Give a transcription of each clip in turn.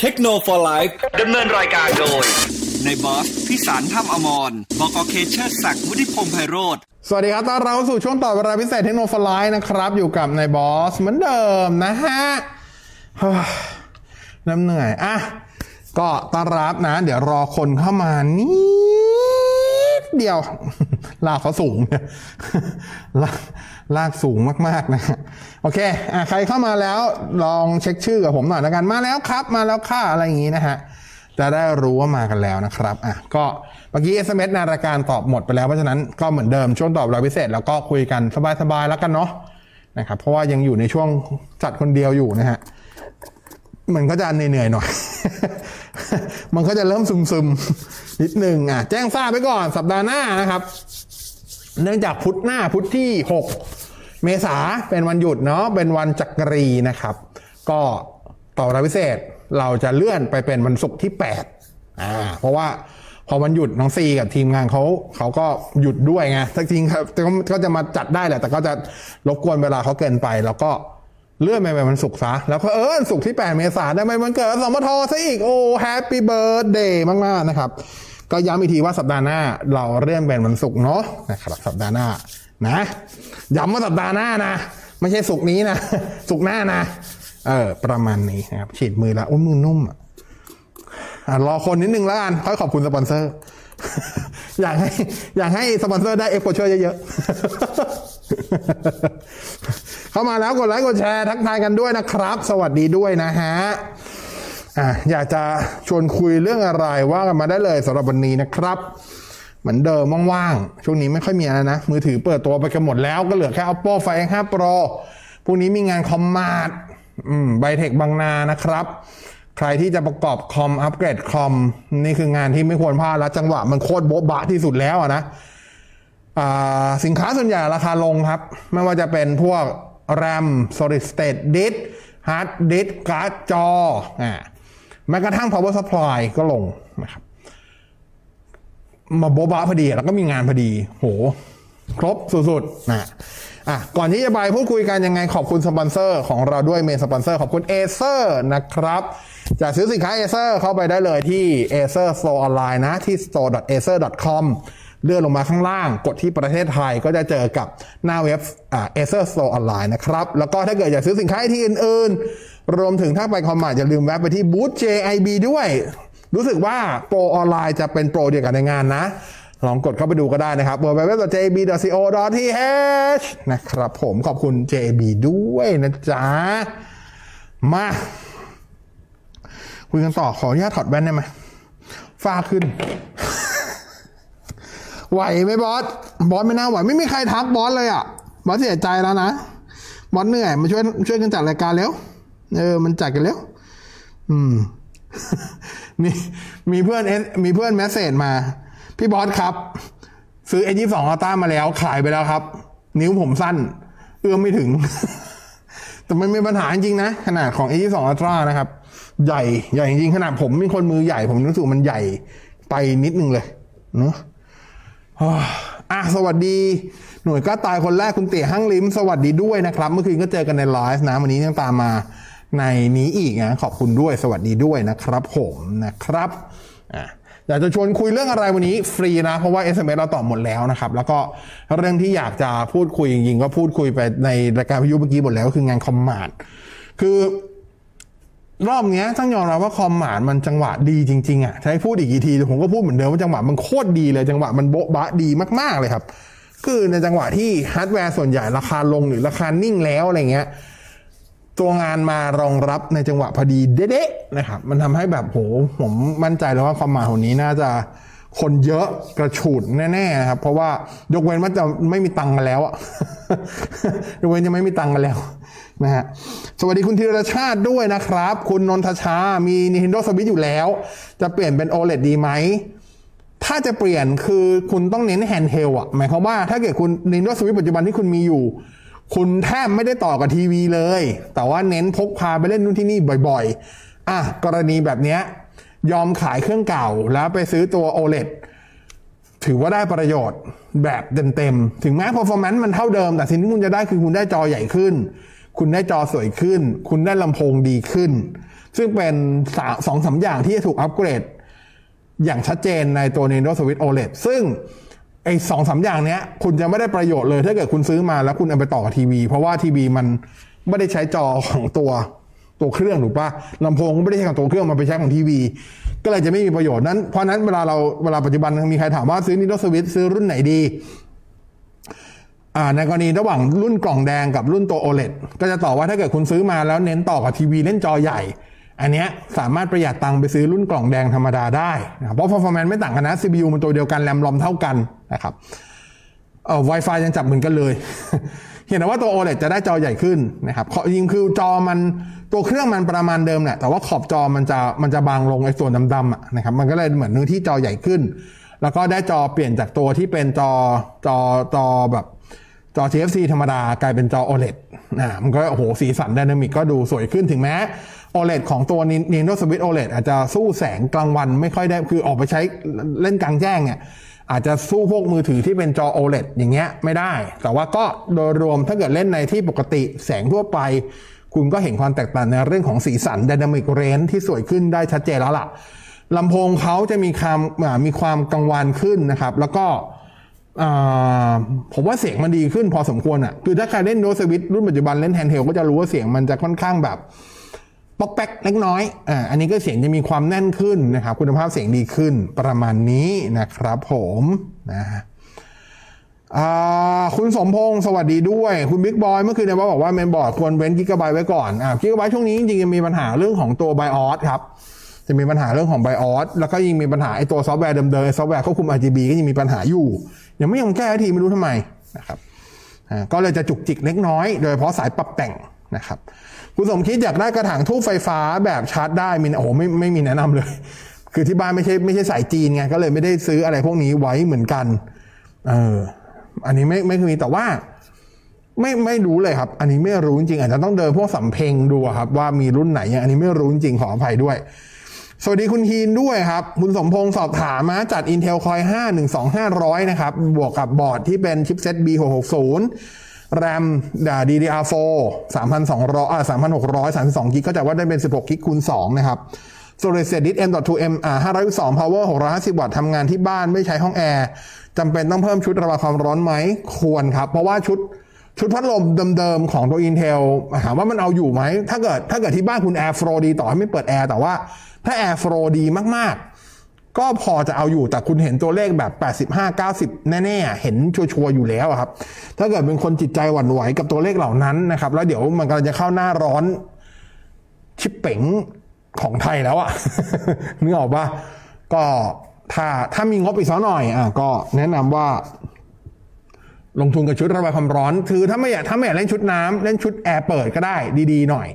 เทคโนโลยีดำเนินรายการโดยในบอสพิสารถ้ำอมรบกเคเชอร์ศักดิ์วุฒิพงษ์ไพโรธสวัสดีครับต้อนรับเข้าสู่ช่วงต่อเวลาพิเศษเทคโนโลยีนะครับ อยู่กับนายบอสเหมือนเดิมนะฮะเฮ้ยน้ำเหนื่อย อะ ก็ต้อนรับนะ เดี๋ยวรอคนเข้ามานิดเดียว ลากเขาสูงเนี่ยลากลากสูงมากๆนะ โอเคอะใครเข้ามาแล้วลองเช็คชื่อกับผมหน่อยแล้วกันมาแล้วครับ มาแล้วค่ะอะไรอย่างงี้นะฮะจะได้รู้ว่ามากันแล้วนะครับอะก็เมื่อกี้ SMS ในรายการตอบหมดไปแล้วเพราะฉะนั้นก็เหมือนเดิมช่วงตอบรายพิเศษ แล้วก็คุยกันสบายๆแล้วกันเนาะนะครับเพราะว่ายังอยู่ในช่วงจัดคนเดียวอยู่นะฮะมันก็จะเหนื่อยๆหน่อย มันก็จะเริ่มซึมๆนิดนึงอะแจ้งทราบไปก่อนสัปดาห์หน้านะครับ เนื่องจากพุธหน้าพุธที่6 เมษาเป็นวันหยุดเนาะเป็นวันจักรีนะครับ ก็ต่อเวลาพิเศษเราจะเลื่อนไปเป็นวันศุกร์ที่8อ่าเพราะว่าพอวันหยุดน้องซีกับทีมงานเขาเขาก็หยุดด้วยไงจริงๆครับก็จะมาจัดได้แหละ แต่ก็จะรบกวนเวลาเขาเกินไป แล้วก็เลื่อนไปเป็นวันศุกร์ซะ แล้วก็เออศุกร์ที่ 8 เมษายนได้ไหมวันเกิดสมทซะอีก โอ้ Happy Birthday มาก ๆ นะครับ ก็ย้ำอีกทีว่าสัปดาห์หน้าเราเลื่อนเป็นวันศุกร์เนาะนะครับสัปดาห์หน้า นะย้ำว่าสัปดาห์หน้านะ ไม่ใช่ศุกร์นี้นะศุกร์หน้านะ เออ ประมาณนี้นะครับ ฉีดมือแล้วอุ้ยมือนุ่มอะอะรอคนนิดนึงแล้วกันค่อยขอบคุณสปอนเซอร์ อยากให้ อยากให้สปอนเซอร์ได้ exposure เยอะๆ เข้ามาแล้วกดไลค์กดแชร์ทักทายกันด้วยนะครับ สวัสดีด้วยนะฮะอะอยากจะชวนคุยเรื่องอะไรว่ากันมาได้เลยสำหรับวันนี้นะครับ เหมือนเดิมว่างๆ ช่วงนี้ไม่ค่อยมีอะไรนะ มือถือเปิดตัวไปกันหมดแล้วก็เหลือแค่ oppo find 5 pro พรุ่งนี้มีงานคอมมาดไบเทคบางนานะครับ ใครที่จะประกอบคอม อัปเกรดคอม นี่คืองานที่ไม่ควรพลาดแล้ว จังหวะมันโคตรโบ๊ะบะที่สุดแล้วนะสินค้าส่วนใหญ่ราคาลงครับ ไม่ว่าจะเป็นพวก RAM solid state disk hard disk การ์ดจออ่าแม้กระทั่ง power supply ก็ลงนะครับ มาโบ๊ะบ๊ะพอดี แล้วก็มีงานพอดี โห ครบสุดๆนะอะก่อนที่จะไปพูดคุยกันยังไงขอบคุณสปอนเซอร์ของเราด้วย main sponsor ขอบคุณ Acer นะครับจะซื้อสินค้า Acer เข้าไปได้เลยที่ Acer Store Online นะ ที่ store.acer.com เลื่อนลงมาข้างล่าง กดที่ประเทศไทยก็จะเจอกับหน้าเว็บอ่า Acer Store Online นะครับ แล้วก็ถ้าเกิดอยากซื้อสินค้าที่อื่น ๆ รวมถึงถ้าไปคอมมาอย่าลืมแวะไปที่บูธ JIB ด้วย รู้สึกว่าโปรออนไลน์จะเป็นโปรเดียวกันในงานนะ ลองกดเข้าไปดูก็ได้นะครับ www.jb.co.th นะครับผมขอบคุณ JB ด้วยนะจ๊ะ มาคุยกันต่อขออนุญาตถอดแว่นได้ไหมฟ้าขึ้น ไหวไหมบอส บอสไม่น่าไหว ไม่มีใครทักบอสเลยอะ บอสเสียใจแล้วนะ บอสเหนื่อย มาช่วยช่วยกันจัดรายการเร็ว เออ มันจัดกันเร็ว อืม มีมีเพื่อนเอสมีเพื่อน message มา พี่บอสครับ ซื้อ S22 Ultra มาแล้วขายไปแล้วครับ นิ้วผมสั้น เอื้อมไม่ถึง แต่มันมีปัญหาจริงนะ ขนาดของ S22 Ultra นะครับ ใหญ่ใหญ่จริงขนาดผมเป็นคนมือใหญ่ ผมรู้สึกมันใหญ่ไปนิดนึงเลยเนาะอะสวัสดี หน่วยกล้าตายคนแรกคุณเตี๋ยห้างลิม สวัสดีด้วยนะครับ เมื่อคืนก็เจอกันในไลฟ์นะ วันนี้ยังตามมา ในนี้อีกนะขอบคุณด้วยสวัสดีด้วยนะครับผมนะครับอะอยากจะชวนคุยเรื่องอะไรวันนี้ฟรีนะ เพราะว่า SMS เราตอบหมดแล้วนะครับ แล้วก็เรื่องที่อยากจะพูดคุยจริงๆก็พูดคุยไปในรายการพิยุเมื่อกี้หมดแล้วก็คืองานคอมมานด์คือ รอบนี้ต้องยอมรับว่า Commart มันจังหวะดีจริงๆอะใช้พูดอีกกี่ทีผมก็พูดเหมือนเดิมว่าจังหวะมันโคตรดีเลยจังหวะมันโบ๊ะบ๊ะดีมากๆเลยครับ คือในจังหวะที่ฮาร์ดแวร์ส่วนใหญ่ราคาลงหรือราคานิ่งแล้วอะไรเงี้ย ตัวงานมารองรับในจังหวะพอดีเด๊ะๆนะครับ มันทำให้แบบโหผมมั่นใจเลยว่าความหมายของนี้น่าจะคนเยอะกระฉูดแน่ๆนะครับ เพราะว่ายกเว้นว่าจะไม่มีตังค์กันแล้วอะยกเว้นจะไม่มีตังค์กันแล้วนะฮะสวัสดีคุณธีรชาติด้วยนะครับ คุณนนทชา มี Nintendo Switch อยู่แล้ว จะเปลี่ยนเป็น OLED ดีไหม ถ้าจะเปลี่ยนคือคุณต้องเน้นแฮนด์เฮลอะหมายความว่าถ้าเกิดคุณ Nintendo Switch ปัจจุบันที่คุณมีอยู่ คุณแทบไม่ได้ต่อกับทีวีเลย แต่ว่าเน้นพกพาไปเล่นนู่นที่นี่บ่อยๆ อะ กรณีแบบเนี้ยยอมขายเครื่องเก่าแล้วไปซื้อตัว OLED ถือว่าได้ประโยชน์แบบเต็มๆ ถึงแม้ performance มันเท่าเดิม แต่สิ่งที่คุณจะได้คือคุณได้จอใหญ่ขึ้น คุณได้จอสวยขึ้น คุณได้ลำโพงดีขึ้น ซึ่งเป็นสองสาอย่างที่จะถูกอัปเกรด อย่างชัดเจนในตัว Nintendo Switch OLED ซึ่ง ไอ้สองสาอย่างเนี้ย คุณจะไม่ได้ประโยชน์เลยถ้าเกิดคุณซื้อมาแล้วคุณเอาไปต่อกับทีวี เพราะว่าทีวีมันไม่ได้ใช้จอของตัวตัวเครื่องถูกปะลำโพงก็ไม่ได้ใช้ของตัวเครื่องมาไปใช้ของทีวี ก็เลยจะไม่มีประโยชน์นั้น เพราะนั้นเวลาเราเวลาปัจจุบันมีใครถามว่าซื้อ Nintendo Switch ซื้อรุ่นไหนดีในกรณีระหว่างรุ่นกล่องแดงกับรุ่นตัว OLED ก็จะตอบว่าถ้าเกิดคุณซื้อมาแล้วเน้นต่อกับทีวีเล่นจอใหญ่ อันนี้สามารถประหยัดตังค์ไปซื้อรุ่นกล่องแดงธรรมดาได้นะเพราะ performance ไม่ต่างกันนะ CPU มันตัวเดียวกันแรมรอมเท่ากันนะครับเอ่อ Wi-Fi ยังจับเหมือนกันเลย เห็นว่าตัว OLED จะได้จอใหญ่ขึ้นนะครับจริงคือจอมันตัวเครื่องมันประมาณเดิมแหละแต่ว่าขอบจอมันจะมันจะบางลงไอ้ส่วนดำๆนะครับมันก็เลยเหมือนเนื้อที่จอใหญ่ขึ้น แล้วก็ได้จอเปลี่ยนจากตัวที่เป็นจอจอจอแบบจอ TFC ธรรมดา กลายเป็นจอ OLED นะมันก็โอ้โหสีสันไดนามิกก็ดูสวยขึ้นถึงแม้ OLED ของตัว Nintendo Switch OLED อาจจะสู้แสงกลางวันไม่ค่อยได้ คือออกไปใช้เล่นกลางแจ้งเนี่ยอาจจะสู้พวกมือถือที่เป็นจอ OLED อย่างเงี้ยไม่ได้ แต่ว่าก็โดยรวมถ้าเกิดเล่นในที่ปกติแสงทั่วไป คุณก็เห็นความแตกต่างในเรื่องของสีสัน Dynamic Range ที่สวยขึ้นได้ชัดเจนแล้วล่ะลำโพงเขาจะมีความมีความกังวานขึ้นนะครับ แล้วก็ผมว่าเสียงมันดีขึ้นพอสมควรอะ คือถ้าใครเล่นโนสวิตรุ่นปัจจุบันเล่น handheld ก็จะรู้ว่าเสียงมันจะค่อนข้างแบบ ป๊อกแป๊กเล็กน้อย อ่า อันนี้ก็เสียงจะมีความแน่นขึ้นนะครับ คุณภาพเสียงดีขึ้นประมาณนี้นะครับผมนะคุณสมพงศ์สวัสดีด้วย คุณบิ๊กบอยเมื่อคืนเนี่ยบอกว่าเมนบอร์ดควรเว้นกิกะไบต์ไว้ก่อนอ่ากิกะไบต์ช่วงนี้จริงๆมีปัญหาเรื่องของตัว BIOS ครับ จะมีปัญหาเรื่องของ BIOS แล้วก็ยังมีปัญหาไอตัวซอฟต์แวร์เดิมๆซอฟต์แวร์ควบคุม RGB ก็ยังมีปัญหาอยู่ ยังไม่ยอมแก้ทีไม่รู้ทำไมนะครับก็เลยจะจุกจิกเล็กน้อย โดยเฉพาะสายปรับแต่งนะครับ คุณสมคิดอยากได้กระถางทูบไฟฟ้าแบบชาร์จได้มีโอ้โหไม่ไม่มีแนะนำเลย คือที่บ้านไม่ใช่ไม่ใช่สายจีนไงก็เลยไม่ได้ซื้ออะไรพวกนี้ไว้เหมือนกัน เออ อันนี้ไม่ไม่เคยมีแต่ว่า ไม่ไม่รู้เลยครับ อันนี้ไม่รู้จริงอาจจะต้องเดินพวกสำเพ็งดูครับ ว่ามีรุ่นไหนอันนี้ไม่รู้จริงขออภัยด้วยสวัสดีคุณฮีนด้วยครับ คุณสมพงศ์สอบถามมาจัด Intel Core 5 12500 นะครับ บวกกับบอร์ดที่เป็น chipset B660 RAM DDR4 3,200อ่า3,632กิกก็จะว่าได้เป็น 16กิกคูณ2นะครับ Storage s t disk M.2M อ่า512 power 650 วัตต์ทำงานที่บ้านไม่ใช้ห้องแอร์จำเป็นต้องเพิ่มชุดระบายความร้อนไหมควรครับ เพราะว่าชุดชุดพัดลมเดิมๆของตัว Intel ถามว่ามันเอาอยู่ไหม ถ้าเกิดถ้าเกิดที่บ้านคุณ Air Flow ดีต่อให้ไม่เปิดแอร์แต่ว่าถ้า Air Flow ดีมากๆ ก็พอจะเอาอยู่แต่คุณเห็นตัวเลขแบบ 85 90 แน่ๆ เห็นชัวร์ๆอยู่แล้วครับ ถ้าเกิดเป็นคนจิตใจหวั่นไหวกับตัวเลขเหล่านั้นนะครับ แล้วเดี๋ยวมันกำลังจะเข้าหน้าร้อนชิปเป๋งของไทยแล้วอะนึกออกปะก็ถ้าถ้ามีงบอีกสักหน่อยอะก็แนะนำว่า ลงทุนกับชุดระบายความร้อนคือถ้าไม่อยากถ้าไม่อยากเล่นชุดน้ำเล่นชุดแอร์เปิดก็ได้ดีๆหน่อย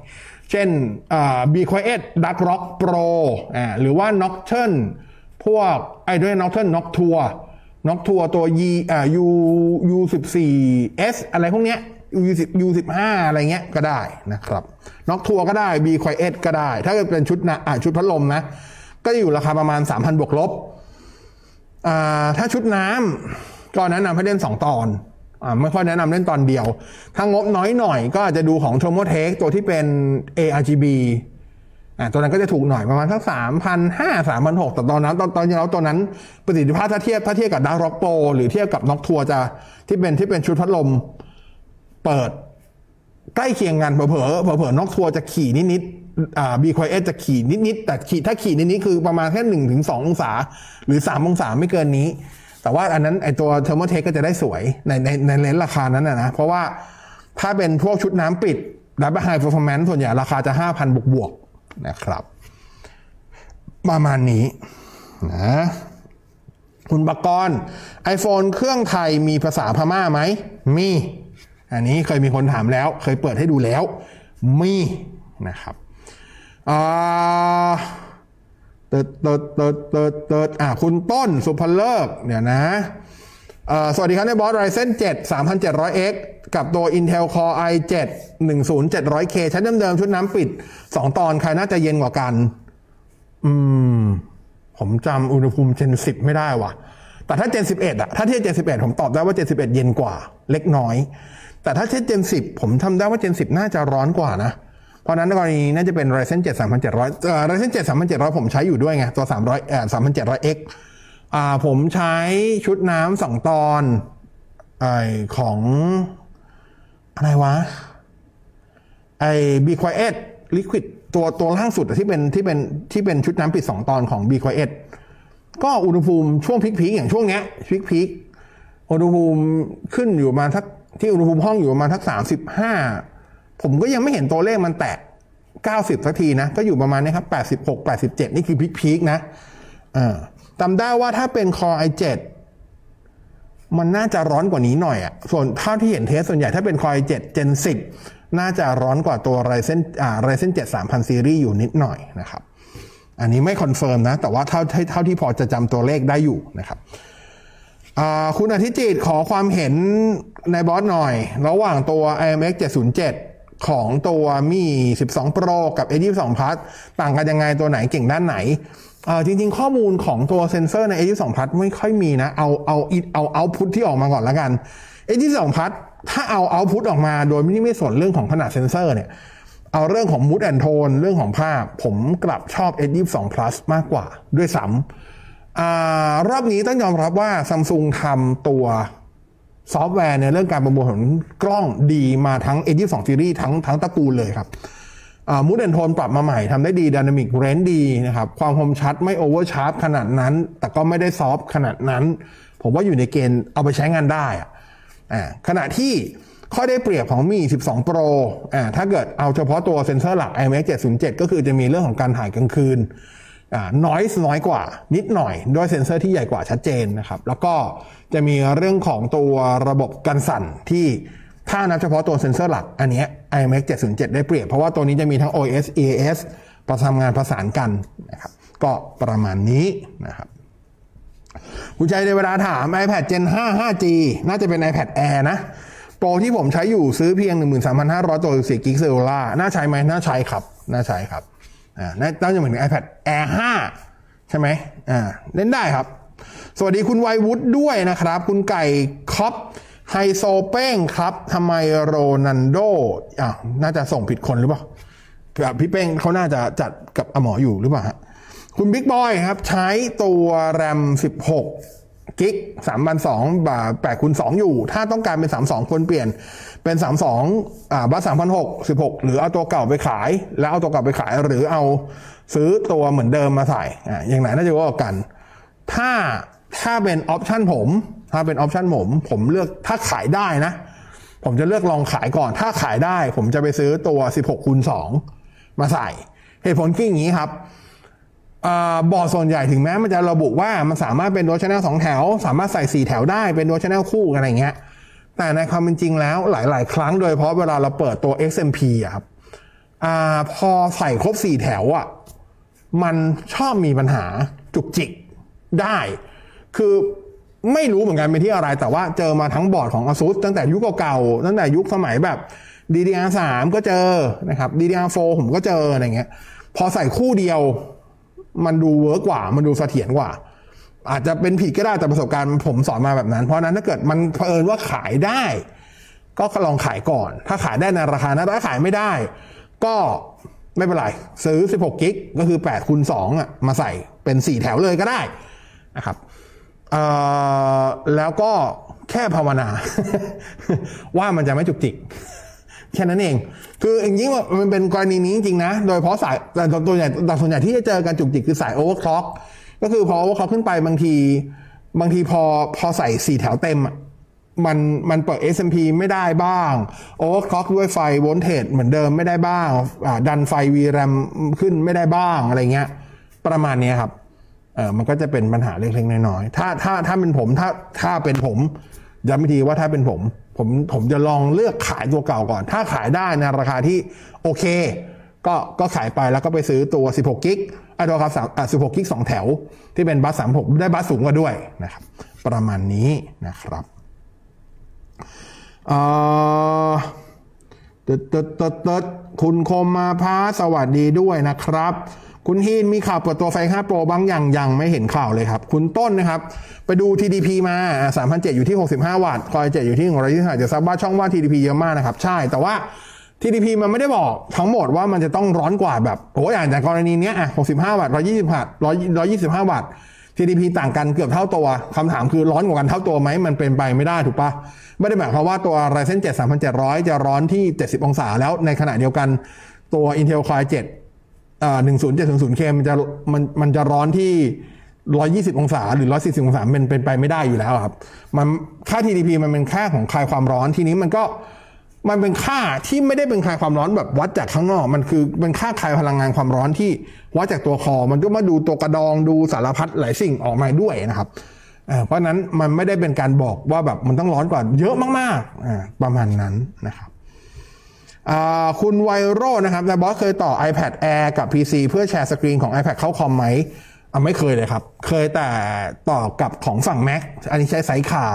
เช่นอ่า b Quiet Dark Rock Pro อ่าหรือว่า Nocturne พวกไอ้ด้วย Nocturne Noct Tour Noct Tour ตัว E อ่า U U 14 S อะไรพวกเนี้ย U 10 U 15อะไรเงี้ยก็ได้นะครับ Noct Tour ก็ได้ Be Quiet ก็ได้ ถ้าเกิดเป็นชุดนะอ่าชุดพัดลมนะ ก็อยู่ราคาประมาณ 3,000 บวกลบอ่าถ้าชุดน้ำก็แนะนำให้เล่น 2 ตอนอ่าไม่ค่อยแนะนำเล่นตอนเดียว ถ้างบน้อยหน่อยก็อาจจะดูของ t h e r m o t e c ตัวที่เป็น ARGB อ่าตัวนั้นก็จะถูกหน่อยประมาณสักสามพันห้าสามพันหกแต่ตอนนั้นตอนตอนนี้เราตัวนั้นประสิทธิภาพถ้าเทียบถ้าเทียบกับดาร์ร็อกโปหรือเทียบกับน็อกทัวจะที่เป็นที่เป็นชุดพัดลม เปิดใกล้เคียงกันเผลอเผลอเผลอน็อกทัวจะขี่นิดอ่าบีควายเอสจะขี่นิดๆแต่ขี่ถ้าขี่นิดๆคือประมาณแค่หนึ่งถึงสององศา หรือสามองศาไม่เกินนี้ แต่ว่าอันนั้นไอตัวเทอร์โมเทคก็จะได้สวยในในในเลนส์ราคานั้นนะนะเพราะว่าถ้าเป็นพวกชุดน้ำปิดและ high performance ส่วนใหญ่ราคาจะห้าพันบวกบวก นะครับประมาณนี้นะคุณบกร iPhone เครื่องไทยมีภาษาพม่าไหม มี อันนี้เคยมีคนถามแล้ว เคยเปิดให้ดูแล้ว มีนะครับอ่าเติดเติร์ดเติร์ดเติร์ดเติร์ดอ่าคุณต้นสุพเลิก เดี๋ยวนะ สวัสดีครับในบอส Ryzen 7 3700X กับตัว Intel Core i7 10700K ชั้นเดิมๆชุดน้ำปิด 2 ตอน ใครน่าจะเย็นกว่ากัน อืม ผมจำอุณหภูมิ Gen 10 ไม่ได้ว่ะ แต่ถ้า Gen 11อะถ้าเทียบ Gen 11 ผมตอบได้ว่า Gen 11 เย็นกว่า เล็กน้อย แต่ถ้าเทียบ Gen 10 ผมทำได้ว่า Gen 10 น่าจะร้อนกว่านะ เพราะนั้นกรณีน่าจะเป็น Ryzen 7 3700เอ่อ Ryzen 7 3700 ผมใช้อยู่ด้วยไง ตัว300เอ่อ 3700X อ่าผมใช้ชุดน้ำสองตอนไอของอะไรวะ ไอ Be Quiet Liquid ตัวตัวล่างสุดที่เป็นที่เป็นที่เป็นชุดน้ำปิด2ตอนของ Be Quiet ก็อุณหภูมิช่วงพีคๆอย่างช่วงเนี้ยพีคพีคอุณหภูมิขึ้นอยู่มาทักที่อุณหภูมิห้องอยู่ประมาณทักสามสิบห้าผมก็ยังไม่เห็นตัวเลขมันแตะเก้าสิบสักทีนะ ก็อยู่ประมาณนี้ครับแปดสิบหกแปดสิบเจ็ดนี่คือพีคๆนะเออ จำได้ว่าถ้าเป็น Core i7 มันน่าจะร้อนกว่านี้หน่อยอะ่ะส่วนเท่าที่เห็น test ส่วนใหญ่ถ้าเป็น Core i7 Gen 10 น่าจะร้อนกว่าตัว Ryzen อ่า Ryzen 7 3000 Series อยู่นิดหน่อยนะครับ อันนี้ไม่ confirm นะ แต่ว่าเท่าเท่าที่พอจะจำตัวเลขได้อยู่นะครับคุณอาทิตย์จิตขอความเห็นในบอสหน่อย ระหว่างตัว IMX 707 ของตัว Mi 12 Pro กับ S22 Plus ต่างกันยังไงตัวไหนเก่งด้านไหน จริงๆ ข้อมูลของตัวเซนเซอร์ใน S22 Plus ไม่ค่อยมีนะ เอาเอาเอา output ที่ออกมาก่อนแล้วกัน A22 Plus ถ้าเอาเอาพุทออกมาโดยไม่ไม่สนเรื่องของขนาดเซนเซอร์เนี่ย เอาเรื่องของ mood and tone เรื่องของภาพ ผมกลับชอบ S22 Plus มากกว่าด้วยซ้ำอารอบนี้ต้องยอมรับว่า Samsung ทำตัวซอฟต์แวร์ในเรื่องการประมวลผลกล้องดีมาทั้ง S22 Series ทั้งทั้งตระกูลเลยครับ mood and tone ปรับมาใหม่ทำได้ดีด y นามิกเรนดีนะครับ ความคมชัดไม่ over sharp ขนาดนั้น แต่ก็ไม่ได้ soft ขนาดนั้น ผมว่าอยู่ในเกณฑ์เอาไปใช้งานได้อ่าขณะที่ข้อได้เปรียบของมี 12 Pro อ่าถ้าเกิดเอาเฉพาะตัวเซนเซอร์หลัก IMX 707 ก็คือจะมีเรื่องของการถ่ายกลางคืนอ่า noise น้อยกว่านิดหน่อย ด้วยเซนเซอร์ที่ใหญ่กว่าชัดเจนนะครับ แล้วก็จะมีเรื่องของตัวระบบกันสั่นที่ ถ้านับเฉพาะตัวเซ็นเซอร์หลัก อันนี้ IMX 707 ได้เปรียบ เพราะว่าตัวนี้จะมีทั้ง OS EAS ประทำงานประสานกันนะครับ ก็ประมาณนี้นะครับคุณใจในเวลาถาม iPad Gen 5 5G น่าจะเป็น iPad Air นะ โปรที่ผมใช้อยู่ซื้อเพียง 13,500 ตัว4กิกเซลล่าน่าใช้ไหมน่าใช้ครับ น่าใช้ครับ อ่าน่าจะเหมือน iPad Air 5 ใช่ไหมอ่า เล่นได้ครับ สวัสดีคุณไววุฒด้วยนะครับ คุณไก่คอป ไฮโซเป้งครับทำไมโรนันโดอ่าน่าจะส่งผิดคนหรือเปล่าแบบพี่เป้งเขาน่าจะจัดกับอมออยู่หรือเปล่าฮะคุณบิ๊กบอยครับ ใช้ตัวแรม 16 กิกสามพันสองบาแปดคูณสองอยู่ ถ้าต้องการเป็นสามสองควรเปลี่ยนเป็นสามสองอ่าบัสสามพันหกสิบหกหรือเอาตัวเก่าไปขาย แล้วเอาตัวเก่าไปขายหรือเอาซื้อตัวเหมือนเดิมมาใส่อ่าอย่างไหนน่าจะว่ากัน ถ้าถ้าเป็น option ผม ถ้าเป็น option ผมผมเลือกถ้าขายได้นะ ผมจะเลือกลองขายก่อน ถ้าขายได้ ผมจะไปซื้อตัว 16คูณ2มาใส่ เหตุผลคืออย่างนี้ครับบอร์ดส่วนใหญ่ถึงแม้มันจะระบุว่ามันสามารถเป็น dual channel สองแถว สามารถใส่สี่แถวได้เป็น dual channel คู่อะไรเงี้ย แต่ในความเป็นจริงแล้วหลาย ๆ ครั้งโดยเฉพราะเวลาเราเปิดตัว XMP อะครับอพอใส่ครบสี่แถวอะมันชอบมีปัญหาจุกจิกได้ คือ ไม่รู้เหมือนกันเป็นที่อะไร แต่ว่าเจอมาทั้งบอร์ดของ ASUS ตั้งแต่ยุคเก่าๆตั้งแต่ยุคสมัยแบบ DDR3 ก็เจอนะครับ DDR4 ผมก็เจออะไรเงี้ย พอใส่คู่เดียว มันดู work กว่า มันดูเสถียรกว่า อาจจะเป็นผิดก็ได้แต่ประสบการณ์ผมสอนมาแบบนั้น เพราะนั้นถ้าเกิดมันเผอิญว่าขายได้ ก็ลองขายก่อน ถ้าขายได้ในราคานั้นถ้าขายไม่ได้ ก็ไม่เป็นไร ซื้อ 16 กิกก็คือ8คูณ2อะมาใส่เป็น 4 แถวเลยก็ได้นะครับ แล้วก็แค่ภาวนา ว่ามันจะไม่จุกจิก แค่นั้นเอง คืออย่างนี้มันเป็นกรณีนี้จริงๆนะ โดยเพราะสายแต่ตัวใหญ่แต่ส่วนใหญ่ที่จะเจอการจุกจิกคือสายโอเวอร์คล็อกก็คือพอโอเวอร์คล็อกขึ้นไปบางที บางทีพอพอใส่สี่แถวเต็มอะมันมันเปิด XMP ไม่ได้บ้าง overclock ด้วยไฟ voltage เหมือนเดิมไม่ได้บ้างดันไฟ VRAM ขึ้นไม่ได้บ้างอะไรเงี้ย ประมาณนี้ครับ เออมันก็จะเป็นปัญหาเล็กๆน้อยๆถ้าถ้าถ้าเป็นผมถ้าถ้าเป็นผมย้ำอีกทีว่าถ้าเป็นผม ผมผมจะลองเลือกขายตัวเก่าก่อน ถ้าขายได้ในราคาที่โอเค ก็ก็ขายไปแล้วก็ไปซื้อตัว 16 gigไอ้ตัวครับอ่า16กิก2แถว ที่เป็นบัส36ได้บัสสูงกว่าด้วยนะครับ ประมาณนี้นะครับเอ่อตดตดตดคุณคมมาพาสวัสดีด้วยนะครับ คุณฮีนมีข่าวเปิดตัวไฟ5 Pro บางอย่างยังไม่เห็นข่าวเลยครับ คุณต้นนะครับ ไปดู TDP มา3,007อยู่ที่ 65 วัตต์คอย7อยู่ที่125จะทราบว่าช่องว่าง TDP เยอะมากนะครับ ใช่แต่ว่า TDP มันไม่ได้บอกทั้งหมดว่ามันจะต้องร้อนกว่าแบบโอ้ยอย่างจากกรณีเนี้ยอะ65 วัตต์120วัตต์125 วัตต์ TDP ต่างกันเกือบเท่าตัวคำถามคือร้อนกว่ากันเท่าตัวไหม มันเป็นไปไม่ได้ถูกปะไม่ได้หมายความว่าตัว Ryzen 7 3700 จะร้อนที่ 70 องศาแล้วในขณะเดียวกันตัว Intel Core 7 เอ่อ 10700K มันจะมันมันจะร้อนที่120องศา หรือ140องศาเป็นเป็นไปไม่ได้อยู่แล้วครับ มันค่า TDP มันเป็นค่าของคลายความร้อนทีนี้มันก็มันเป็นค่าที่ไม่ได้เป็นคลายความร้อนแบบวัดจากข้างนอก มันคือเป็นค่าคลายพลังงานความร้อนที่วัดจากตัวคอ มันก็มาดูตัวกระดองดูสารพัดหลายสิ่งออกมาด้วยนะครับเพราะนั้นมันไม่ได้เป็นการบอกว่าแบบมันต้องร้อนกว่าเยอะมากๆประมาณนั้นนะครับ คุณไวโรนะครับนายบอสเคยต่อ iPad Air กับ PC เพื่อแชร์สกรีนของ iPad เข้าคอมไหมอะไม่เคยเลยครับ เคยแต่ต่อกับของฝั่ง Mac อันนี้ใช้ไซคา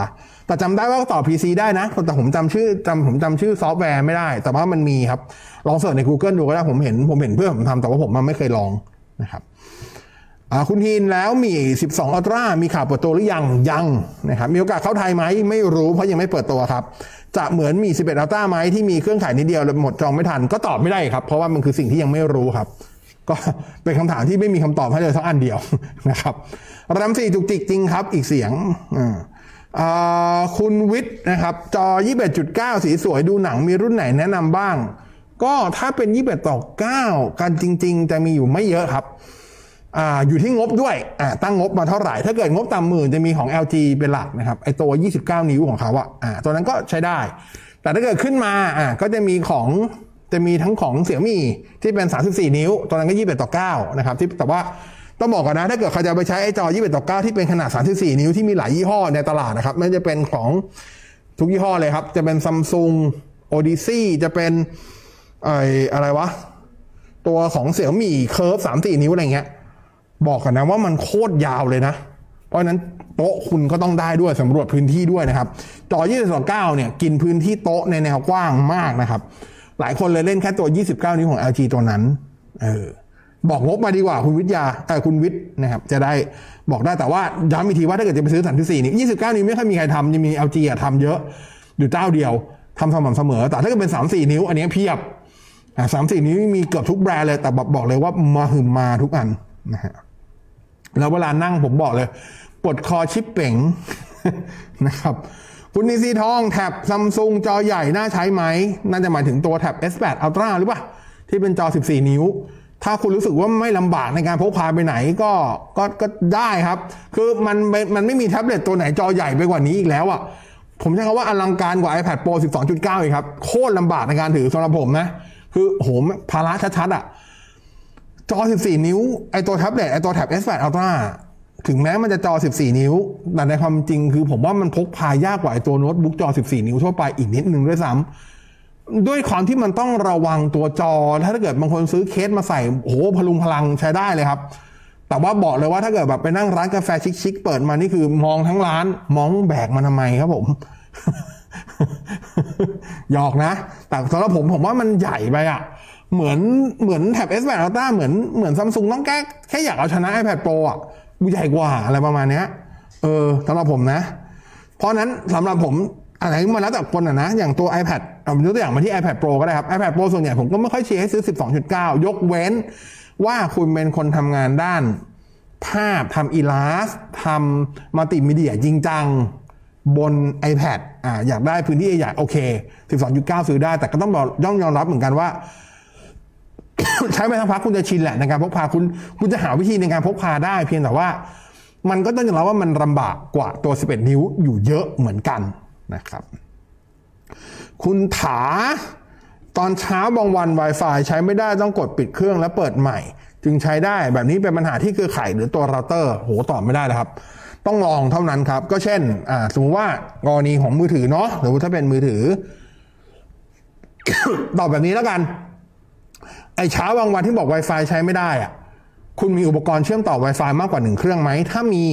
แต่จำได้ว่าต่อ PC ได้นะ แต่ผมจำชื่อจำผมจำชื่อซอฟต์แวร์ไม่ได้ แต่ว่ามันมีครับ ลองเสิร์ชใน Google ดูก็ได้ผมเห็นผมเห็นเพื่อนผมทำแต่ว่าผมมันไม่เคยลองนะครับ คุณฮีนแล้วมี 12 อัลตร้ามีข่าวเปิดตัวหรือยังยังนะครับมีโอกาสเข้าไทยไหมไม่รู้เพราะยังไม่เปิดตัวครับ จะเหมือนมี 11 อัลตร้าไหมที่มีเครื่องขายนิดเดียวแล้วหมดจองไม่ทันก็ตอบไม่ได้ครับ เพราะว่ามันคือสิ่งที่ยังไม่รู้ครับ ก็เป็นคำถามที่ไม่มีคำตอบให้เลยสักอันเดียวนะครับรัมสี่จุกจิกจริงครับ อีกเสียงอ่าคุณวิทย์นะครับ จอ 21.9 สีสวยดูหนังมีรุ่นไหนแนะนำบ้าง ก็ถ้าเป็น 21ต่อ9 กันจริง ๆ จะมีอยู่ไม่เยอะครับ อ่าอยู่ที่งบด้วยอ่าตั้งงบมาเท่าไหร่ ถ้าเกิดงบต่ำหมื่นจะมีของ LG เป็นหลักนะครับไอตัว 29 นิ้วของเขาอะอ่าตัวนั้นก็ใช้ได้ แต่ถ้าเกิดขึ้นมาอ่าก็จะมีของจะมีทั้งของเสี่ยมี่ที่เป็น 34 นิ้ว ตัวนั้นก็ 21 ต่อ 9 นะครับที่แต่ว่าต้องบอกก่อนนะ ถ้าเกิดเขาจะไปใช้ไอจอ 21 ต่อ 9 ที่เป็นขนาด 34 นิ้วที่มีหลายยี่ห้อในตลาดนะครับไม่จะเป็นของทุกยี่ห้อเลยครับ จะเป็น Samsung Odyssey จะเป็นไออะไรวะ ตัวของเสี่ยมี่เคิร์ฟ 3-4 นิ้วอะไรเงี้ย บอกกันนะว่ามันโคตรยาวเลยนะ เพราะนั้นโต๊ะคุณก็ต้องได้ด้วยสำรวจพื้นที่ด้วยนะครับ จอ 22 9 เนี่ยกินพื้นที่โต๊ะในแนวกว้างมากนะครับ หลายคนเลยเล่นแค่ตัว 29 นิ้วของ LG ตัวนั้น เออ บอกงบมาดีกว่าคุณวิทยาเออคุณวิทย์นะครับ จะได้บอกได้แต่ว่าย้ำอีกทีว่าถ้าเกิดจะไปซื้อ34นิ้ว29 นิ้วไม่ค่อยมีใครทำยังมี LG อะทำเยอะอยู่เจ้าเดียวทำสม่ำเสมอ แต่ถ้าเกิดเป็น 34 นิ้ว อันนี้เพียบอะ34นิ้วมีเกือบทุกแบรนด์เลยแต่บอกบอกเลยว่ามาหึมมาทุกอันนะฮะ แล้วเวลานั่งผมบอกเลย ปวดคอชิปเป่งนะครับ คุณนีซีทองแท็บซัมซุงจอใหญ่น่าใช้ไหม น่าจะหมายถึงตัวแท็บ S8 Ultra หรือเปล่า ที่เป็นจอ 14 นิ้ว ถ้าคุณรู้สึกว่าไม่ลำบากในการพกพาไปไหนก็ก็ก็ได้ครับ คือมันมันไม่มีแท็บเล็ตตัวไหนจอใหญ่ไปกว่านี้อีกแล้วอะผมใช้คำว่าอลังการกว่า iPad Pro 12.9 อีกครับ โคตรลำบากในการถือสำหรับผมนะ คือโหภาระชัดๆอะ จอ 14 นิ้ว ไอตัวแท็บเล็ตไอตัวแท็บ S8 Ultra ถึงแม้มันจะจอ 14 นิ้ว แต่ในความจริงคือผมว่ามันพกพายากกว่าไอตัวโน้ตบุ๊กจอ 14 นิ้วทั่วไปอีกนิดนึงด้วยซ้ำด้วยความที่มันต้องระวังตัวจอ ถ้าเกิดบางคนซื้อเคสมาใส่โอ้โหพลุงพลังใช้ได้เลยครับ แต่ว่าบอกเลยว่าถ้าเกิดแบบไปนั่งร้านกาแฟชิคๆเปิดมานี่คือมองทั้งร้าน มองแบกมันทำไมครับผมหยอกนะ แต่สำหรับผมผมว่ามันใหญ่ไปอะ เหมือนเหมือนแท็บ S8 Ultra เหมือนเหมือนซัมซุงต้องแก้แค่อยากเอาชนะ iPad Pro อะใหญ่กว่าอะไรประมาณเนี้ยเออสำหรับผมนะ เพราะนั้นสำหรับผมอะไรมาแล้วแต่คนอะนะ อย่างตัว iPad เอายกตัวอย่างมาที่ iPad Pro ก็ได้ครับ iPad Pro ส่วนใหญ่ผมก็ไม่ค่อยเชียร์ให้ซื้อ 12.9 ยกเว้น ว่าคุณเป็นคนทำงานด้าน ภาพทำอีลาสทำมัลติมีเดียจริงจังบน iPad อ่าอยากได้พื้นที่ใหญ่โอเค 12.9 ซื้อได้ แต่ก็ต้องบอกย่อมยอมรับเหมือนกันว่า ใช้ไปสักพักคุณจะชินแหละในการพกพาคุณคุณจะหาวิธีในการพกพาได้ เพียงแต่ว่า มันก็ต้องยอมรับว่ามันลำบากกว่าตัว 11 นิ้วอยู่เยอะเหมือนกันนะครับ คุณถาตอนเช้าบางวัน Wi-Fi ใช้ไม่ได้ต้องกดปิดเครื่องแล้วเปิดใหม่ จึงใช้ได้แบบนี้เป็นปัญหาที่เครือข่ายหรือตัวเราเตอร์โหตอบไม่ได้เลยครับ ต้องลองเท่านั้นครับ ก็เช่นสมมติว่ากรณีของมือถือเนาะหรือถ้าเป็นมือถือ ตอบแบบนี้แล้วกัน อ้เช้าบางวันที่บอก Wi-Fi ใช้ไม่ได้อะคุณมีอุปกรณ์เชื่อมต่อ Wi-Fi มากกว่าหนึ่งเครื่องไหม ถ้ามี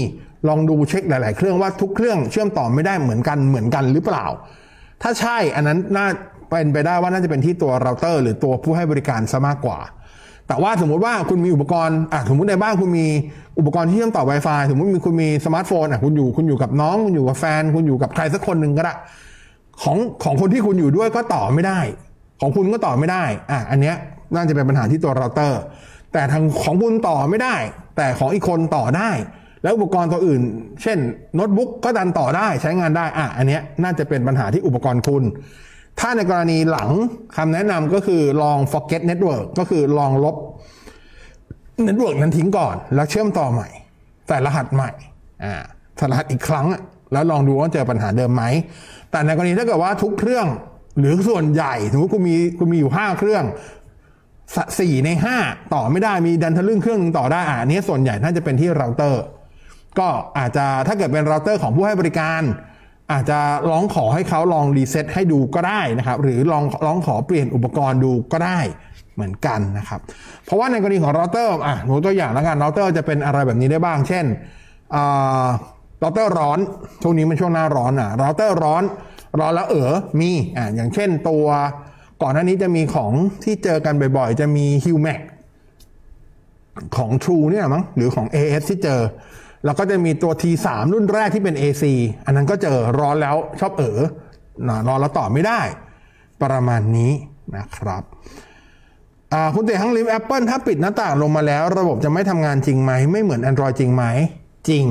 ลองดูเช็คหลาย ๆ เครื่องว่าทุกเครื่องเชื่อมต่อไม่ได้เหมือนกันเหมือนกันหรือเปล่า ถ้าใช่อันนั้นน่าเป็นไปได้ว่าน่าจะเป็นที่ตัวเราเตอร์หรือตัวผู้ให้บริการซะมากกว่า แต่ว่าสมมุติว่าคุณมีอุปกรณ์อะสมมติในบ้านคุณมีอุปกรณ์ที่เชื่อมต่อ Wi-Fi สมมติมีคุณมีสมาร์ทโฟนอะคุณอยู่คุณอยู่กับน้องคุณอยู่กับแฟน คุณอยู่กับใครสักคนหนึ่งก็ได้ของของคนที่คุณอยู่ด้วยก็ต่อไม่ได้ ของคุณก็ต่อไม่ได้อะอันเนี้ย น่าจะเป็นปัญหาที่ตัวเราเตอร์ แต่ทางของคุณต่อไม่ได้ แต่ของอีกคนต่อได้ แล้วอุปกรณ์ตัวอื่น เช่นโน้ตบุ๊กก็ดันต่อได้ใช้งานได้อะอันเนี้ยน่าจะเป็นปัญหาที่อุปกรณ์คุณ ถ้าในกรณีหลังคำแนะนำก็คือลอง forget network ก็คือลองลบnetwork นั้นทิ้งก่อน แล้วเชื่อมต่อใหม่ ใส่รหัสใหม่อ่าใส่รหัสอีกครั้งอะแล้วลองดูว่าเจอปัญหาเดิมไหม แต่ในกรณีถ้าเกิดว่าทุกเครื่องหรือส่วนใหญ่สมมติคุณมีคุณมีอยู่ห้าเครื่อง สี่ในห้าต่อไม่ได้มีดันทะลึ่งเครื่องหนึงต่อได้อะอันนี้ส่วนใหญ่น่าจะเป็นที่เราเตอร์ ก็อาจจะถ้าเกิดเป็นเราเตอร์ของผู้ให้บริการ อาจจะร้องขอให้เขาลอง reset ให้ดูก็ได้นะครับ หรือลองร้องขอเปลี่ยนอุปกรณ์ดูก็ได้เหมือนกันนะครับ เพราะว่าในกรณีของเราเตอร์อะยกตัวอย่างแล้วกันเราเตอร์จะเป็นอะไรแบบนี้ได้บ้าง เช่นเราเตอร์ร้อนช่วงนี้มันช่วงหน้าร้อนอะเราเตอร์ร้อนร้อนแล้วเออมีอ่าอย่างเช่นตัว ก่อนหน้านี้จะมีของที่เจอกันบ่อยๆ จะมี h u m a c ของ True เนี่ยมั้งหรือของ AS ที่เจอ แล้วก็จะมีตัว T3 รุ่นแรกที่เป็น AC อันนั้นก็เจอร้อนแล้วชอบเออร้อนแล้วต่อไม่ได้ ประมาณนี้นะครับคุณเตะทั้งลิฟ Apple ถ้าปิดหน้าต่างลงมาแล้ว ระบบจะไม่ทำงานจริงไหม ไม่เหมือน Android จริงไหม จริง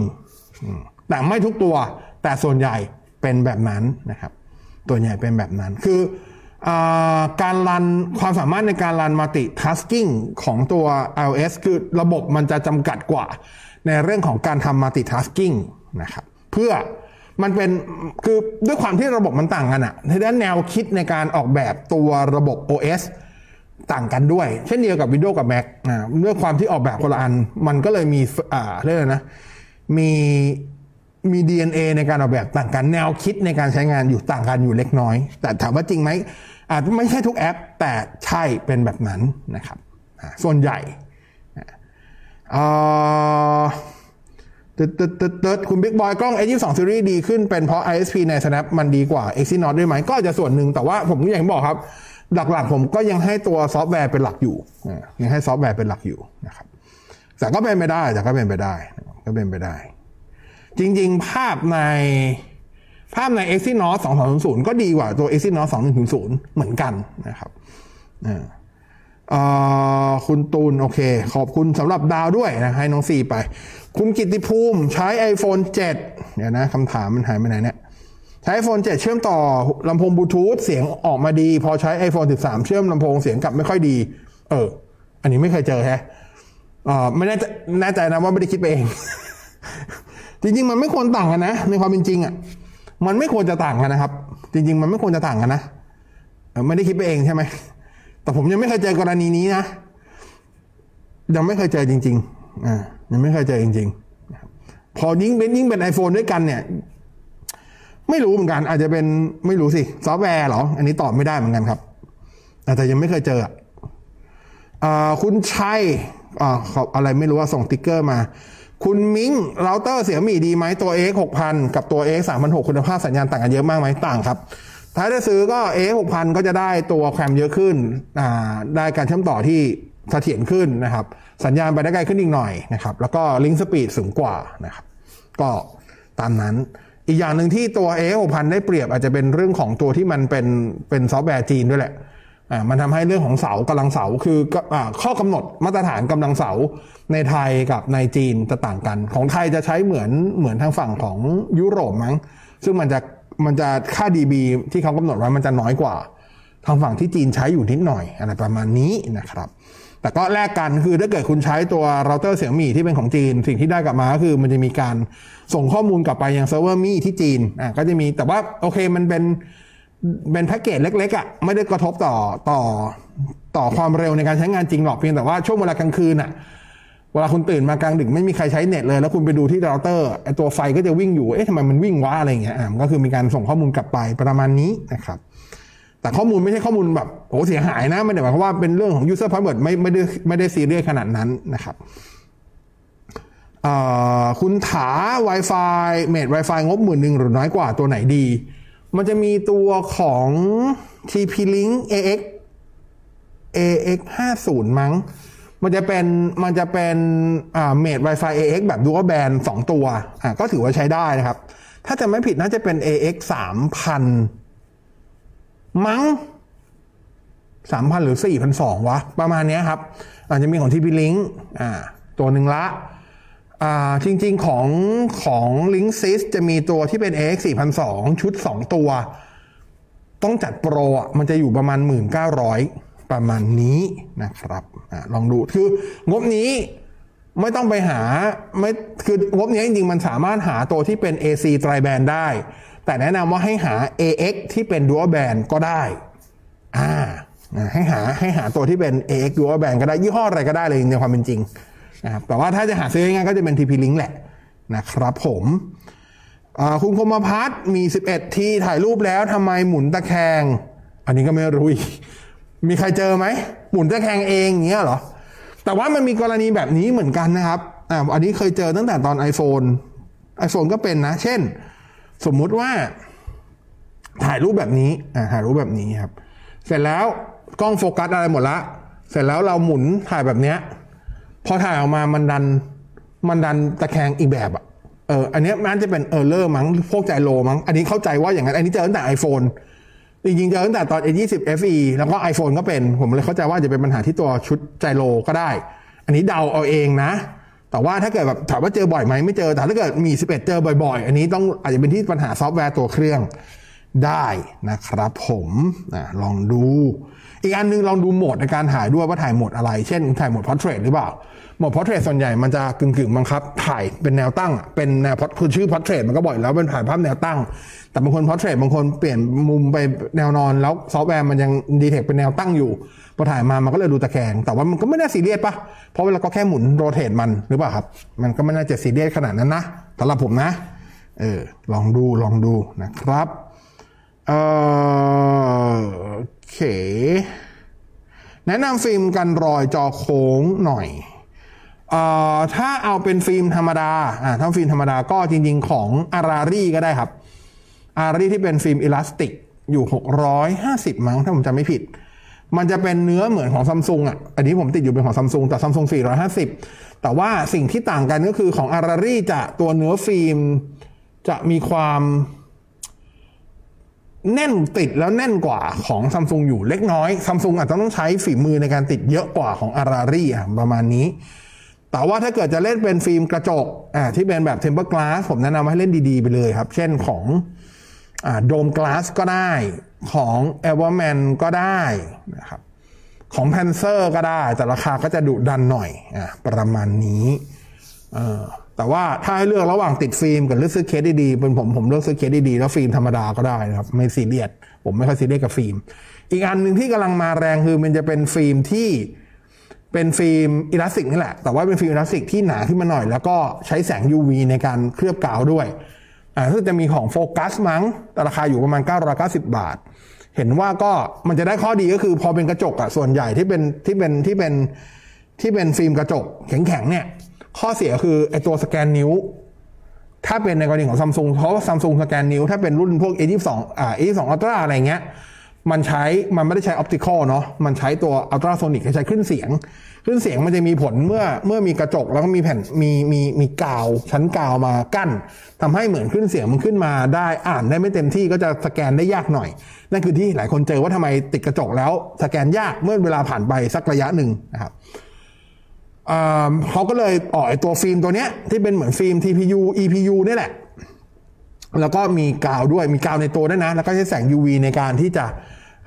แต่ไม่ทุกตัว แต่ส่วนใหญ่เป็นแบบนั้นนะครับ ตัวใหญ่เป็นแบบนั้นคือ การ run ความสามารถในการ run multitasking ของตัว iOS คือระบบมันจะจำกัดกว่า ในเรื่องของการทำ multitaskingนะครับเพื่อมันเป็นคือด้วยความที่ระบบมันต่างกันอะในด้านแนวคิดในการออกแบบตัวระบบ OS ต่างกันด้วย เช่นเดียวกับ Windows กับ Mac นะด้วยความที่ออกแบบคนละอัน มันก็เลยมีอ่าเรียกอะไรนะมี มี DNA ในการออกแบบต่างกันแนวคิดในการใช้งานอยู่ต่างกันอยู่เล็กน้อย แต่ถามว่าจริงไหมอาจไม่ใช่ทุกแอป แต่ใช่เป็นแบบนั้นนะครับส่วนใหญ่อ่าตึ๊ดตึ๊ดตึ๊ดตึ๊ดคุณบิ๊กบอยกล้อง S22 Series ดีขึ้นเป็นเพราะ ISP ใน Snap มันดีกว่า Exynos ด้วยไหมก็อาจจะส่วนหนึ่งแต่ว่าผมก็อย่างที่บอกครับ หลักๆผมก็ยังให้ตัวซอฟต์แวร์เป็นหลักอยู่ยังให้ซอฟต์แวร์เป็นหลักอยู่นะครับแต่ก็เป็นไปได้แต่ก็เป็นไปได้ก็เป็นไปได้ จริง ๆ ภาพในภาพใน Exynos 2200 ก็ดีกว่าตัว Exynos 2100 เหมือนกันนะครับคุณตูน โอเค ขอบคุณสำหรับดาวด้วยนะ ให้น้องซีไป คุณกิติภูมิใช้ iPhone 7 เดี๋ยวนะคำถามมันหายไปไหนเนี่ยใช้ iPhone 7 เชื่อมต่อลำโพงบลูทูธเสียงออกมาดี พอใช้ iPhone 13 เชื่อมลำโพงเสียงกลับไม่ค่อยดี เออ อันนี้ไม่เคยเจอแฮะไม่แน่ใจแน่ใจนะว่าไม่ได้คิดไปเอง จริง ๆ มันไม่ควรต่างกันนะ ในความเป็นจริงอะ มันไม่ควรจะต่างกันนะครับ จริง ๆ มันไม่ควรจะต่างกันนะไม่ได้คิดไปเองใช่ไหมแต่ผมยังไม่เคยเจอกรณีนี้นะยังไม่เคยเจอจริง ๆอ่ายังไม่เคยเจอจริง ๆ พอยิ่งเป็นยิ่งเป็น iPhone ด้วยกันเนี่ย ไม่รู้เหมือนกัน อาจจะเป็นไม่รู้สิซอฟต์แวร์หรอ อันนี้ตอบไม่ได้เหมือนกันครับแต่ยังไม่เคยเจออ่าคุณชัยอ่าอะไรไม่รู้ว่าส่งสติกเกอร์มา คุณมิ้งเราเตอร์ Xiaomi ดีไหมตัว AX 6000 กับตัว X 3600คุณภาพสัญญาณต่างกันเยอะมากไหมต่างครับ ถ้าได้ซื้อก็ X 6000 ก็จะได้ตัวแคมเยอะขึ้นได้การเชื่อมต่อที่เสถียรขึ้นนะครับ สัญญาณไปได้ไกลขึ้นอีกหน่อยนะครับ แล้วก็ลิงก์สปีดสูงกว่านะครับ ก็ตามนั้นอีกอย่างหนึ่งที่ตัว A 6 0 0ได้เปรียบอาจจะเป็นเรื่องของตัวที่มันเป็นเป็นซอฟต์แวร์จีนด้วยแหละ อ่ามันทำให้เรื่องของเสากำลังเสาคืออ่าข้อกำหนดมาตรฐานกำลังเสาในไทยกับในจีนจะต่างกัน ของไทยจะใช้เหมือนเหมือนทางฝั่งของยุโรปมั้ง ซึ่งมันจะมันจะค่า dB ที่เขากำหนดไว้มันจะน้อยกว่า ทางฝั่งที่จีนใช้อยู่นิดหน่อยอะไรประมาณนี้นะครับ แต่ก็แลกกันคือถ้าเกิดคุณใช้ตัวเราเตอร์ Xiaomi ที่เป็นของจีน สิ่งที่ได้กลับมาก็คือมันจะมีการส่งข้อมูลกลับไปยังเซิร์ฟเวอร์ Mi ที่จีนอะก็จะมีแต่ว่าโอเคมันเป็น เป็นแพ็กเกจเล็กๆอะไม่ได้กระทบต่อต่อต่อความเร็วในการใช้งานจริงหรอกเพียงแต่ว่าช่วงเวลากลางคืนอะเวลาคุณตื่นมากลางดึกไม่มีใครใช้เน็ตเลย แล้วคุณไปดูที่เราเตอร์ไอตัวไฟก็จะวิ่งอยู่เอ๊ะทำไมมันวิ่งวะอะไรเงี้ยอะมันก็คือมีการส่งข้อมูลกลับไปประมาณนี้นะครับแต่ข้อมูลไม่ใช่ข้อมูลแบบโอ้เสียหายนะไม่ได้หมายความว่าเป็นเรื่องของ user password ไม่ไม่ได้ไม่ได้ซีเรียสขนาดนั้นนะครับคุณถา Wi-Fi เมด Wi-Fi งบหมื่นหนึ่งหรือน้อยกว่าตัวไหนดี มันจะมีตัวของ TP-Link AX AX 50มั้ง มันจะเป็น มันจะเป็นอ่าเมด Wi-Fi AX แบบ dual band สองตัว อ่าก็ถือว่าใช้ได้นะครับ ถ้าจะไม่ผิดน่าจะเป็น AX 3000 มั้งสามพันหรือสี่พันสองวะ ประมาณนี้ครับ อาจจะมีของทีพีลิงอ่า ตัวหนึ่งละ จริงๆของของ l i n k ซิสจะมีตัวที่เป็น AX 4002 ชุด 2 ตัว ต้องจัดโปรอะมันจะอยู่ประมาณ 1,900 ประมาณนี้นะครับอลองดูคืองบนี้ไม่ต้องไปหาไม่คืองบนี้จริงๆ มันสามารถหาตัวที่เป็น AC ไตรแบนได้ แต่แนะนำว่าให้หา AX ที่เป็น Dual Band ก็ได้ อ่าให้หาให้หาตัวที่เป็น AX Dual Band ก็ได้ยี่ห้ออะไรก็ได้เลยในความเป็นจริง นะครับแต่ว่าถ้าจะหาซื้อง่ายก็จะเป็น TP Link แหละนะครับผมคุณคมพัฒน์มี 11 ที่ถ่ายรูปแล้วทำไมหมุนตะแคง อันนี้ก็ไม่รู้อีกมีใครเจอไหมหมุนตะแคงเองเงี้ยเหรอ แต่ว่ามันมีกรณีแบบนี้เหมือนกันนะครับอ่าอันนี้เคยเจอตั้งแต่ตอน iPhone iPhone ก็เป็นนะ เช่น สมมุติว่า ถ่ายรูปแบบนี้อ่าถ่ายรูปแบบนี้ครับ เสร็จแล้วกล้องโฟกัสอะไรหมดละ เสร็จแล้วเราหมุนถ่ายแบบเนี้ย พอถ่ายออกมามันดันมันดันตะแคงอีกแบบอะเอออันนี้มันจะเป็น error มั้งพวก gyro มั้งอันนี้เข้าใจว่าอย่างนั้น อันนี้เจอตั้งแต่ iPhone จริงๆเจอตั้งแต่ตอน S20 FE แล้วก็ iPhone ก็เป็น ผมเลยเข้าใจว่าจะเป็นปัญหาที่ตัวชุด gyro ก็ได้ อันนี้เดาเอาเองนะ แต่ว่าถ้าเกิดแบบถามว่าเจอบ่อยไหมไม่เจอแต่ถ้าเกิด Mi 11 เจอบ่อยๆ อันนี้ต้องอาจจะเป็นที่ปัญหาซอฟต์แวร์ตัวเครื่องได้นะครับผมอลองดู อีกอันนึงลองดูโหมดในการถ่ายด้วยว่าถ่ายโหมดอะไร เช่น ถ่ายโหมด portrait หรือเปล่า โหมด portrait ส่วนใหญ่มันจะกึ่งๆบังคับ ถ่ายเป็นแนวตั้ง เป็นแนวคือชื่อ portrait มันก็บอกแล้วเป็นถ่ายภาพแนวตั้ง แต่บางคน portrait บางคนเปลี่ยนมุมไปแนวนอน แล้วซอฟต์แวร์มันยัง detect เป็นแนวตั้งอยู่พอถ่ายมามันก็เลยดูตะแคงแต่ว่ามันก็ไม่น่าซีเรียสปะเพราะเวลาก็แค่หมุน rotate มันหรือเปล่าครับ มันก็ไม่น่าจะซีเรียสขนาดนั้นนะสำหรับผมนะ เออลองดูลองดูนะครับ โอเค แนะนำฟิล์มกันรอยจอโค้งหน่อยเอ่อถ้าเอาเป็นฟิล์มธรรมดาอ่าถ้าฟิล์มธรรมดาก็จริง ๆ ของ Araree ก็ได้ครับ Araree ที่เป็นฟิล์ม elastic อยู่ 650 มั้งถ้าผมจำไม่ผิด มันจะเป็นเนื้อเหมือนของซัมซุงอะ อันนี้ผมติดอยู่เป็นของซัมซุงแต่ซัมซุง450 แต่ว่าสิ่งที่ต่างกันก็คือของ Araree จะตัวเนื้อฟิล์มจะมีความ แน่นติดแล้วแน่นกว่าของซัมซุงอยู่เล็กน้อยซัมซุงอาจจะต้องใช้ฝีมือในการติดเยอะกว่าของ Araree อะประมาณนี้ แต่ว่าถ้าเกิดจะเล่นเป็นฟิล์มกระจกอ่าที่เป็นแบบ tempered glass ผมแนะนำให้เล่นดีๆ ไปเลยครับ เช่นของอ่า Dome Glass ก็ได้ของเอเวอร์แมนก็ได้นะครับของ Panzer ก็ได้ แต่ราคาก็จะดุดันหน่อยอ่าประมาณนี้ แต่ว่าถ้าให้เลือกระหว่างติดฟิล์มกับเลือกซื้อเคสดีๆเป็นผมผมเลือกซื้อเคสดีๆแล้วฟิล์มธรรมดาก็ได้นะครับไม่ซีเรียสผมไม่ค่อยซีเรียสกับฟิล์มอีกอันหนึ่งที่กำลังมาแรงคือมันจะเป็นฟิล์มที่เป็นฟิล์ม elastic นี่แหละ แต่ว่าเป็นฟิล์ม elastic ที่หนาขึ้นมาหน่อย แล้วก็ใช้แสง UV ในการเคลือบกาวด้วยอ่าซึ่งจะมีของโฟกัสมั้งราคาอยู่ประมาณ 990 บาท เห็นว่าก็มันจะได้ข้อดีก็คือพอเป็นกระจกอะส่วนใหญ่ที่เป็นที่เป็นที่เป็นที่เป็นฟิล์มกระจกแข็งๆเนี่ย ข้อเสียคือไอตัวสแกนนิ้ว ถ้าเป็นในกรณีของซัมซุงเพราะว่าซัมซุงสแกนนิ้ว ถ้าเป็นรุ่นพวก S22 อ่า S22 Ultra อะไรเงี้ย มันใช้ มันไม่ได้ใช้ optical เนาะ มันใช้ตัวอัลตราโซนิกใช้คลื่นเสียงคลื่นเสียงมันจะมีผลเมื่อเมื่อมีกระจกแล้วก็มีแผ่นมีมีมีกาว ชั้นกาวมากั้นทำให้เหมือนคลื่นเสียงมันขึ้นมาได้อ่านได้ไม่เต็มที่ก็จะสแกนได้ยากหน่อย นั่นคือที่หลายคนเจอว่าทำไมติดกระจกแล้วสแกนยากเมื่อเวลาผ่านไปสักระยะหนึ่งนะครับ เขาก็เลยออกไอตัวฟิล์มตัวเนี้ยที่เป็นเหมือนฟิล์ม TPU EPU นี่แหละ แล้วก็มีกาวด้วยมีกาวในตัวด้วยนะ แล้วก็ใช้แสง UV ในการที่จะ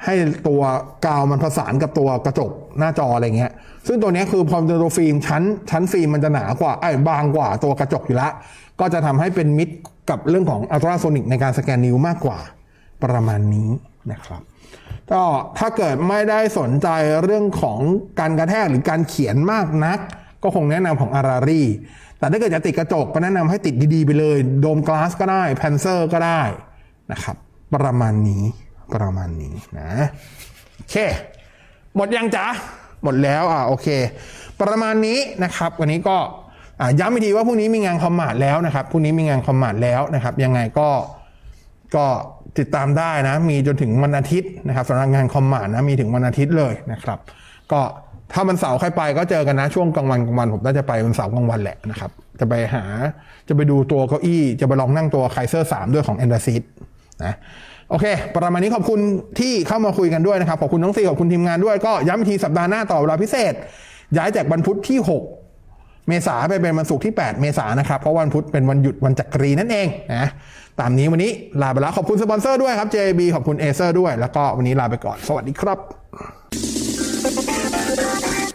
ให้ตัวกาวมันผสานกับตัวกระจกหน้าจออะไรเงี้ย ซึ่งตัวนี้คือพอเป็นตัวฟิล์มชั้น ชั้นฟิล์มมันจะหนากว่าไอ้บางกว่าตัวกระจกอยู่แล้วก็จะทำให้เป็นมิตรกับเรื่องของอัลตราโซนิกในการสแกนนิ้วมากกว่าประมาณนี้นะครับ ก็ถ้าเกิดไม่ได้สนใจเรื่องของการกระแทกหรือการเขียนมากนัก ก็คงแนะนำของอารารีแต่ถ้าเกิดจะติดกระจกก็แนะนำให้ติดดีๆไปเลย โดมกลาสก็ได้แพนเซอร์ก็ได้นะครับ ประมาณนี้ประมาณนี้นะโอเค หมดยังจ๊ะ หมดแล้วอ่าโอเค ประมาณนี้นะครับ วันนี้ก็ย้ำอีกทีว่าพรุ่งนี้มีงานคอมมาดแล้วนะครับพรุ่งนี้มีงานคอมมาดแล้วนะครับ ยังไงก็ ก็ติดตามได้นะ มีจนถึงวันอาทิตย์นะครับสำหรับงานคอมมาร์ตนะมีถึงวันอาทิตย์เลยนะครับ ก็ถ้ามันเสาร์ใครไปก็เจอกันนะช่วงกลางวันกลางวันผมน่าจะไปวันเสาร์กลางวันแหละนะครับ จะไปหาจะไปดูตัวเก้าอี้ จะไปลองนั่งตัวไคเซอร์สามด้วยของ AndaSeat นะโอเค ประมาณนี้ขอบคุณที่เข้ามาคุยกันด้วยนะครับ ขอบคุณน้องซีขอบคุณทีมงานด้วยก็ย้ำทีสัปดาห์หน้าต่อเวลาพิเศษ ย้ายจากวันพุธที่ 6 เมษาไปเป็นวันศุกร์ที่ 8 เมษานะครับ เพราะวันพุธเป็นวันหยุดวันจักรีนั่นเองนะ ตามนี้วันนี้ลาไปแล้วขอบคุณสปอนเซอร์ด้วยครับ JB ขอบคุณ a อ e r ด้วย แล้วก็วันนี้ลาไปก่อน สวัสดีครับ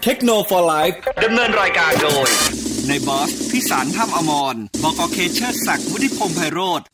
เทคโนโลยีดำเนินรายการโดย ในบอสพิสารถ้ำอมรบกเคเชอร์ศักดิ์วุฒิพงษ์ไพโรธ